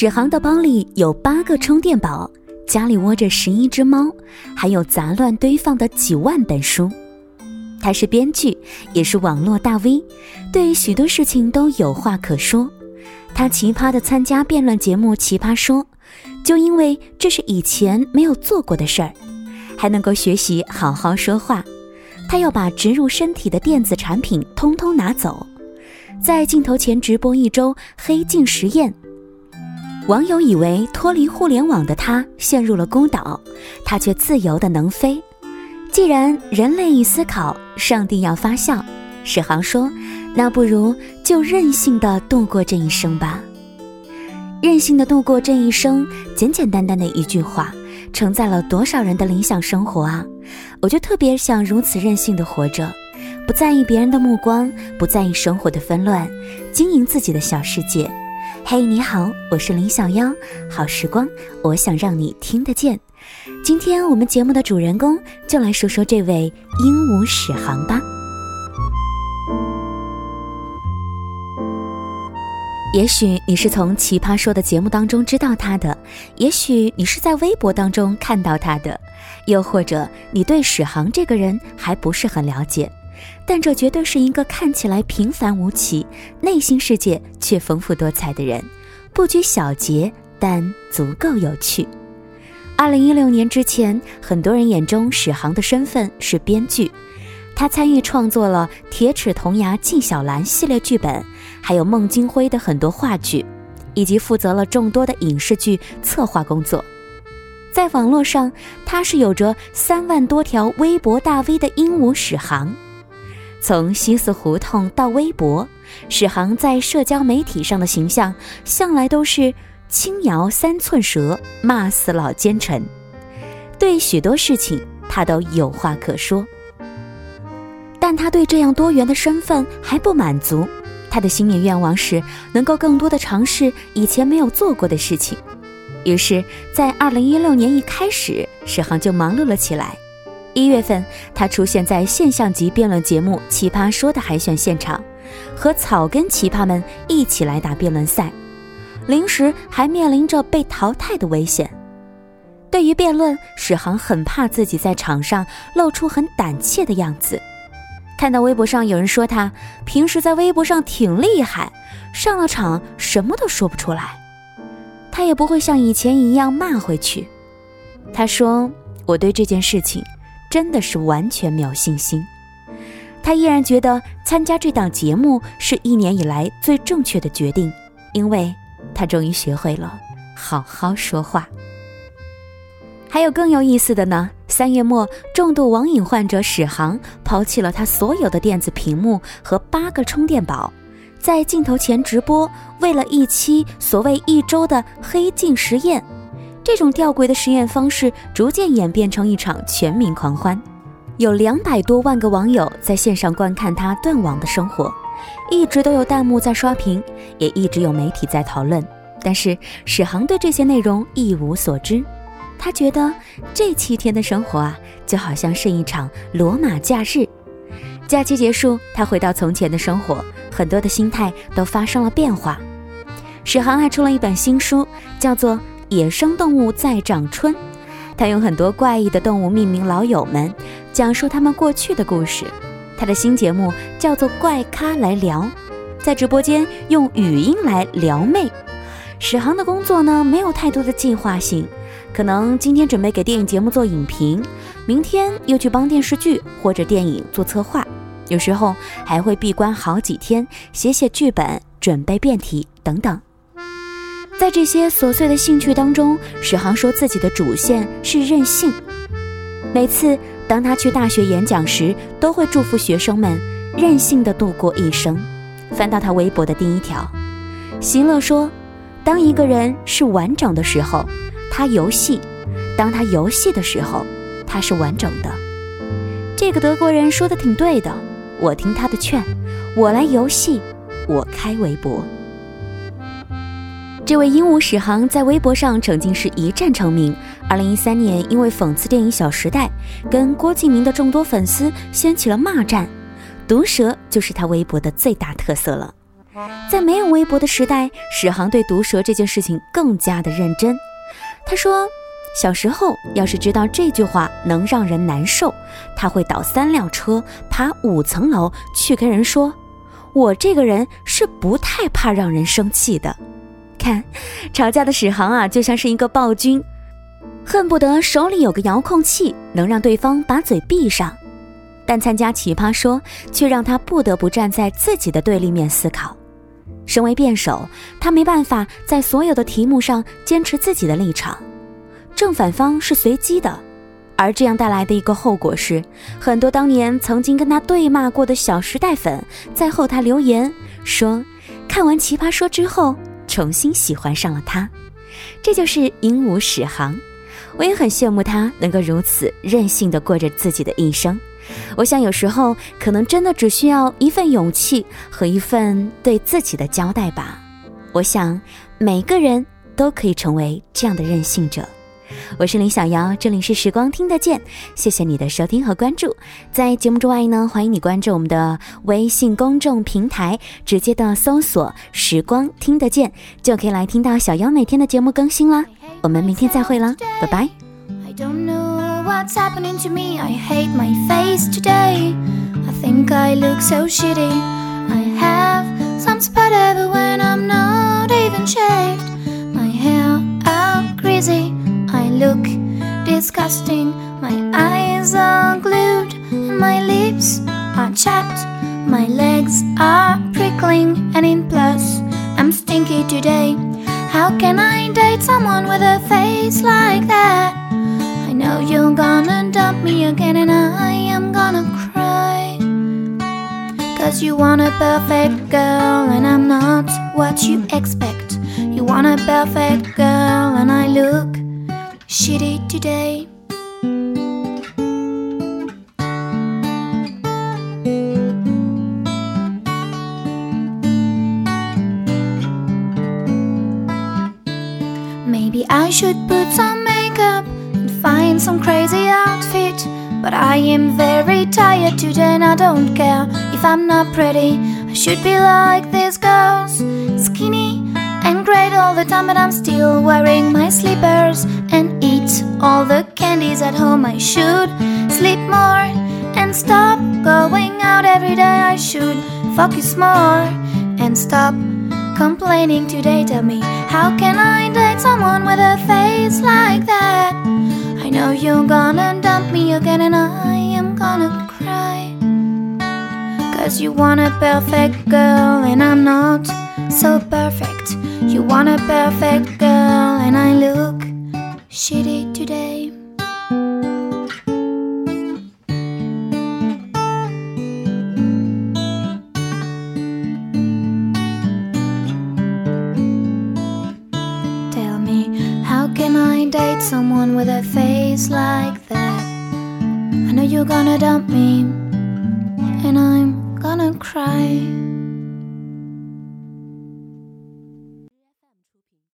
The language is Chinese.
史航的包里有八个充电宝，家里窝着十一只猫，还有杂乱堆放的几万本书。他是编剧，也是网络大 V，对许多事情都有话可说。他奇葩的参加辩论节目《奇葩说》，就因为这是以前没有做过的事儿，还能够学习好好说话。他要把植入身体的电子产品通通拿走，在镜头前直播一周黑镜实验。网友以为脱离互联网的他陷入了孤岛，他却自由的能飞。既然人类一思考，上帝要发笑，史航说：“那不如就任性的度过这一生吧。”任性的度过这一生，简简单单的一句话，承载了多少人的理想生活啊！我就特别想如此任性的活着，不在意别人的目光，不在意生活的纷乱，经营自己的小世界。嘿，你好，我是林小妖。好时光，我想让你听得见。今天我们节目的主人公，就来说说这位鹦鹉史航吧。也许你是从《奇葩说》的节目当中知道他的，也许你是在微博当中看到他的，又或者你对史航这个人还不是很了解。但这绝对是一个看起来平凡无奇，内心世界却丰富多彩的人，不拘小节，但足够有趣。二零一六年之前，很多人眼中史航的身份是编剧，他参与创作了《铁齿铜牙纪晓岚》系列剧本，还有孟京辉的很多话剧，以及负责了众多的影视剧策划工作。在网络上，他是有着三万多条微博大 V 的鹦鹉史航。从西四胡同到微博，史航在社交媒体上的形象向来都是轻摇三寸舌，骂死老奸臣。对许多事情，他都有话可说。但他对这样多元的身份还不满足，他的新年愿望是能够更多的尝试以前没有做过的事情。于是，在二零一六年一开始，史航就忙碌了起来。一月份，他出现在现象级辩论节目《奇葩说》的海选现场，和草根奇葩们一起来打辩论赛，临时还面临着被淘汰的危险。对于辩论，史航很怕自己在场上露出很胆怯的样子。看到微博上有人说他平时在微博上挺厉害，上了场什么都说不出来，他也不会像以前一样骂回去。他说：“我对这件事情。”真的是完全没有信心，他依然觉得参加这档节目是一年以来最正确的决定，因为他终于学会了好好说话。还有更有意思的呢，三月末，重度网瘾患者史航抛弃了他所有的电子屏幕和八个充电宝，在镜头前直播，为了一期所谓一周的黑镜实验。这种吊诡的实验方式逐渐演变成一场全民狂欢，有两百多万个网友在线上观看他断网的生活，一直都有弹幕在刷屏，也一直有媒体在讨论。但是史航对这些内容一无所知，他觉得这七天的生活啊，就好像是一场罗马假日。假期结束，他回到从前的生活，很多的心态都发生了变化。史航还出了一本新书，叫做。野生动物在长春，他用很多怪异的动物命名老友们，讲述他们过去的故事。他的新节目叫做《怪咖来聊》，在直播间用语音来撩妹。史航的工作呢，没有太多的计划性，可能今天准备给电影节目做影评，明天又去帮电视剧或者电影做策划，有时候还会闭关好几天，写写剧本，准备辩题等等。在这些琐碎的兴趣当中，史航说自己的主线是任性。每次当他去大学演讲时，都会祝福学生们任性的度过一生。翻到他微博的第一条，席勒说：“当一个人是完整的时候，他游戏；当他游戏的时候，他是完整的。”这个德国人说的挺对的，我听他的劝，我来游戏，我开微博。这位鹦鹉史航在微博上曾经是一战成名。二零一三年，因为讽刺电影《小时代》，跟郭敬明的众多粉丝掀起了骂战。毒舌就是他微博的最大特色了。在没有微博的时代，史航对毒舌这件事情更加的认真。他说，小时候要是知道这句话能让人难受，他会倒三辆车，爬五层楼去跟人说：“我这个人是不太怕让人生气的。”看，吵架的史航啊，就像是一个暴君，恨不得手里有个遥控器，能让对方把嘴闭上。但参加奇葩说，却让他不得不站在自己的对立面思考。身为辩手，他没办法在所有的题目上坚持自己的立场，正反方是随机的，而这样带来的一个后果是，很多当年曾经跟他对骂过的小时代粉，在后台留言说，看完奇葩说之后，重新喜欢上了他。这就是鹦鹉史航，我也很羡慕他能够如此任性的过着自己的一生。我想，有时候可能真的只需要一份勇气和一份对自己的交代吧。我想，每个人都可以成为这样的任性者。我是林小瑶，这里是时光听得见，谢谢你的收听和关注。在节目之外呢，欢迎你关注我们的微信公众平台，直接的搜索“时光听得见”，就可以来听到小瑶每天的节目更新啦。我们明天再会啦，拜拜。I don't know what's happening to me. I hate my face today. I think I look so shitty. I have some spot everywhere when I'm not even shaved. My hair out greasy. Look disgusting. My eyes are glued my lips are chapped. My legs are prickling and in plus I'm stinky today. How can I date someone with a face like that? I know you're gonna dump me again and I am gonna cry. Cause you want a perfect girl and I'm not what you expect. You want a perfect girl and I look shitty today. Maybe I should put some makeup and find some crazy outfit. But I am very tired today and I don't care if I'm not pretty. I should be like these girls, skinny and great all the time, but I'm still wearing my slippers all the candies at home. I should sleep more and stop going out every day. I should focus more and stop complaining today. Tell me, how can I date someone with a face like that? I know you're gonna dump me again and I am gonna cry. Cause you want a perfect girl and I'm not so perfect. You want a perfect girl and I look shitty today. Tell me, how can I date someone with a face? like that. I know you're gonna dump me, and I'm gonna cry.